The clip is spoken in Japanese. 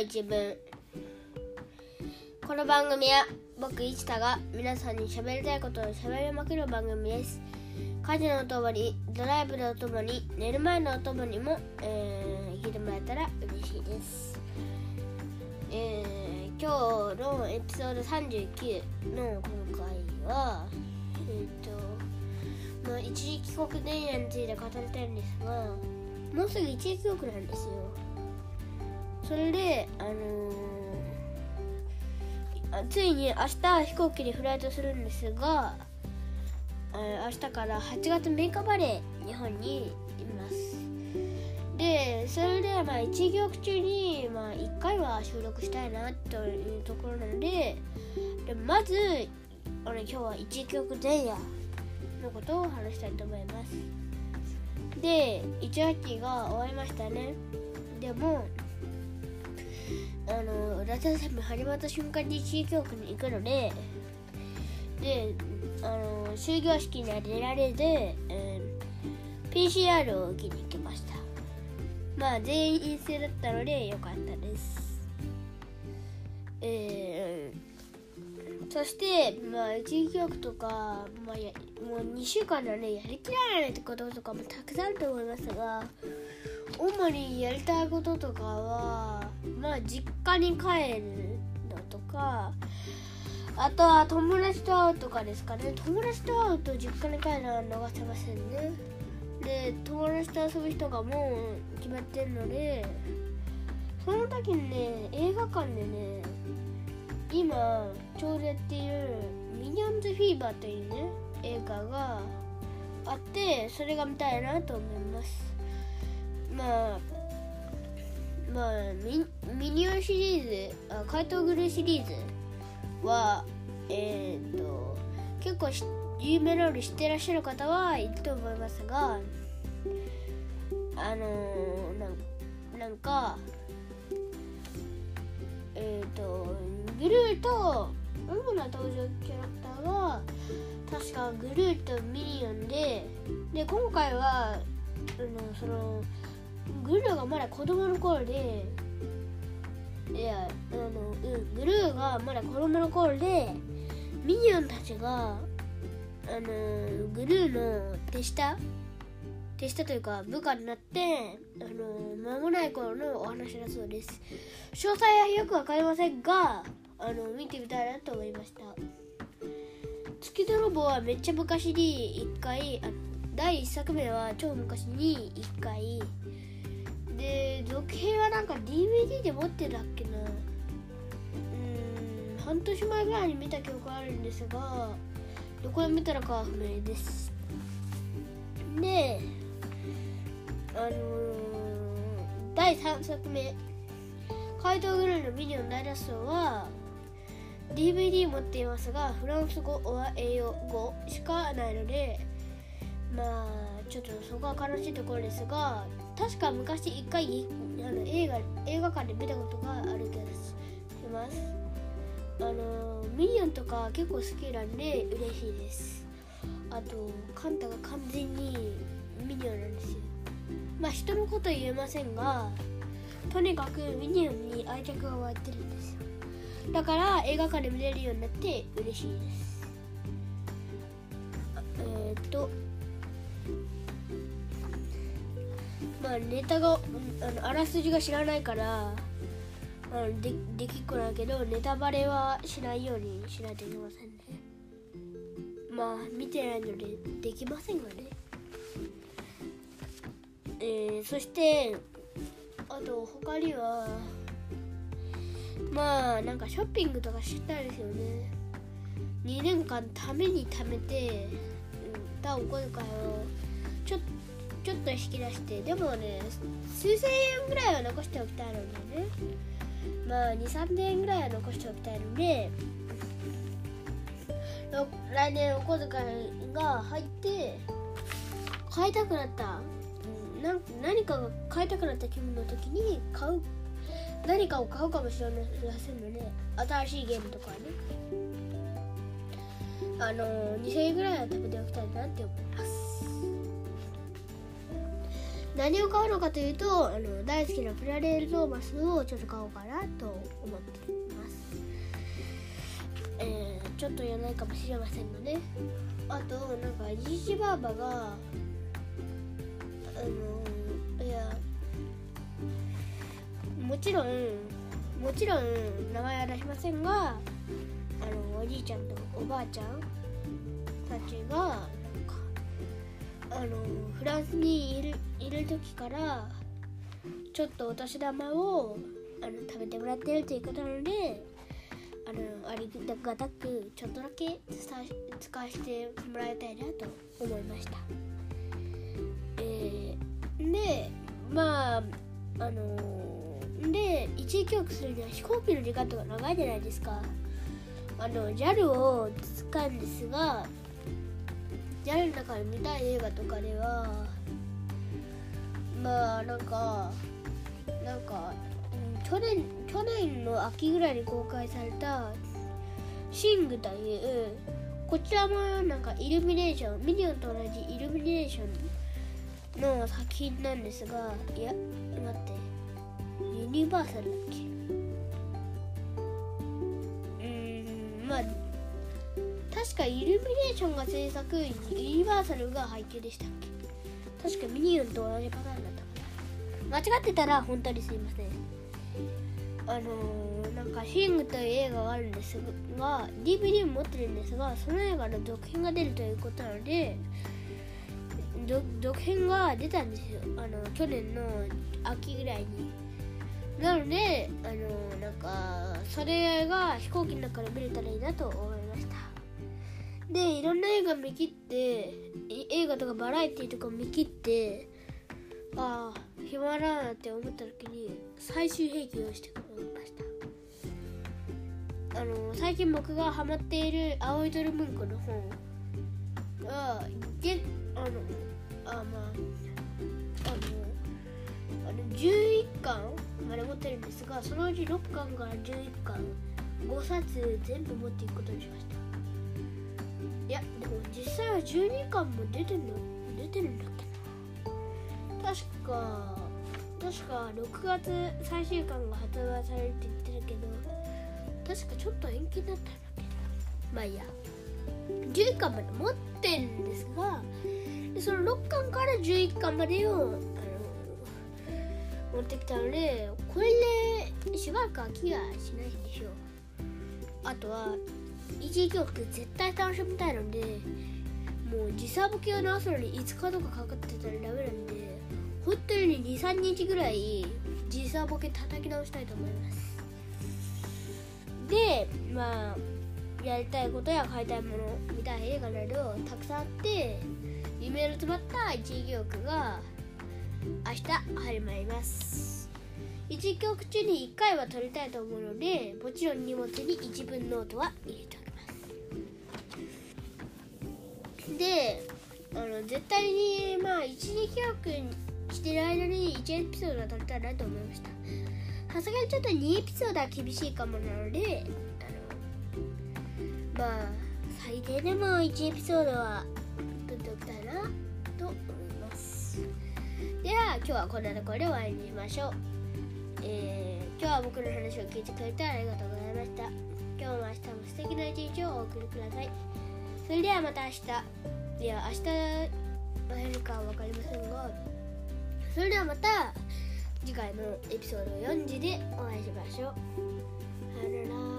一文この番組は僕一太が皆さんに喋りたいことを喋りまくる番組です。家事のお供にドライブのお供に寝る前のお供にも、えー、聞いてもらえたら嬉しいです。えー、今日のエピソード39の今回はえっ、とまあ一時帰国電話について語りたいんですがもうすぐ一時帰国なんですよ。それであのー、ついに明日飛行機でフライトするんですが、明日から8月6日まで日本にいます。でそれでまあ一行中にまあ1回は収録したいなというところなのででまず俺今日は一曲前夜のことを話したいと思います。で1学期が終わりましたね。でもあの夏休み始まった瞬間に地域局に行くのでであの終業式には出られず、えー、PCR を受けに行きました。まあ全員陰性だったのでよかったです。えー、そしてまあ地域局とか、まあ、もう2週間でねやりきらないってこととかもたくさんあると思いますが主にやりたいこととかはまあ実家に帰るのとかあとは友達と会うとかですかね。友達と会うと実家に帰るのは逃せませんね。で友達と遊ぶ人がもう決まってるのでその時にね映画館でね今ちょうどやっている「ミニオンズフィーバー」というね映画があってそれが見たいなと思います。まあまあミミニオンシリーズあ怪盗グルーシリーズはえっ、と結構有名なのに知ってらっしゃる方はいると思いますがあのー、なんかえっ、とグルーと主な登場キャラクターは確かグルーとミニオンでで今回はあのそのグルーがまだ子供の頃でいやあの、うん、グルーがまだ子供の頃でミニオンたちがあのグルーの手下手下というか部下になってあの間もない頃のお話だそうです。詳細はよく分かりませんがあの見てみたいなと思いました。月泥棒はめっちゃ昔に1回あ第1作目は超昔に1回で続編はなんか DVD で持ってるだっけな。うん半年前ぐらいに見た記憶あるんですがどこで見たらかは不明です。であのー、第3作目「怪盗グルーのミニオン大脱走」は DVD 持っていますがフランス語は英語しかないのでまあちょっとそこは悲しいところですが確か昔一回あの映画映画館で見たことがある気がします。あのミニオンとか結構好きなんで嬉しいです。あとカンタが完全にミニオンなんですよ。まあ人のこと言えませんがとにかくミニオンに愛着が湧いてるんですよ。だから映画館で見れるようになって嬉しいです。えー、っとまあネタがあのあらすじが知らないからあのでできっこないけどネタバレはしないようにしないといけませんね。まあ見てないのでできませんがね。えー、そしてあと他にはまあなんかショッピングとかしたいですよね。2年間ために貯めて、うん、たお小遣いをちょっとちょっと引き出してでもね数千円ぐらいは残しておきたいのでね。まあ2 3 0円ぐらいは残しておきたいので来年お小遣いが入って買いたくなった。な何かが買いたくなった気分の時に買う何かを買うかもしれませんので新しいゲームとかね。あの2000円ぐらいは食べておきたいなって思います。何を買うのかというとあの大好きなプラレールトーマスをちょっと買おうかなと思っています、えー、ちょっとやらないかもしれませんので。あとなんかじじばあばがあのいやもちろんもちろん名前は出しませんがあのおじいちゃんとおばあちゃんたちがあのフランスにいるいる時からちょっとお年玉をあの食べてもらってるということなのであのありがたくちょっとだけ使わせてもらいたいなと思いました。えー、でまああので一時帰国するには飛行機の時間とか長いじゃないですか。あの JAL を使うんですが JAL の中で見たい映画とかではまあなんかなんか、うん、去年去年の秋ぐらいに公開された「シング」というこちらもなんかイルミネーションミニオンと同じイルミネーションの作品なんですがいや待ってユニバーサルだっけ？確かイルミネーションが制作ユニバーサルが配給でしたっけ？確かミニオンと同じパターンだったかな。間違ってたら本当にすいません。あのー、なんか「シング」という映画があるんですが DVD も持ってるんですがその映画の続編が出るということなので続編が出たんですよ。あの去年の秋ぐらいに。なのであのなんかそれが飛行機の中で見れたらいいなと思いましたでいろんな映画見切って映画とかバラエティーとか見切ってああ暇だなって思った時に最終兵器をして思いました。あの最近僕がハマっている「青い鳥文庫」の本がげあのあまああのあの11巻まで持ってるんですがそのうち6巻から11巻5冊全部持っていくことにしました。いやでも実際は12巻も出てるの出てるんだっけな。確か確か6月最終巻が発売されるって言ってるけど確かちょっと延期になったんだけどまあいいや。11巻まで持ってるんですがでその6巻から11巻までをあの持ってきたのでこれでしばらく飽きがしないんでしょう。あとは一時曲絶対楽しみたいのでもう時差ボケを直すのに5日とかかかってたらダメなんで本当に23日ぐらい時差ボケ叩き直したいと思います。でまあやりたいことや買いたいもの見たい映画などたくさんあって夢の詰まった一時曲が明日始まります。1曲中に1回は撮りたいと思うのでもちろん荷物に一文ノートは入れてであの絶対にまあ一時記録してる間に1エピソードは撮りたいなと思いました。さすがにちょっと2エピソードは厳しいかもなのであのまあ最低でも1エピソードは撮っておきたいなと思います。では今日はこんなところで終わりにしましょう。えー、今日は僕の話を聞いてくれてありがとうございました。今日も明日も素敵な一日をお送りください。それではまた明日では明日会えるかは分かりませんがそれではまた次回のエピソード4時でお会いしましょうさよなら。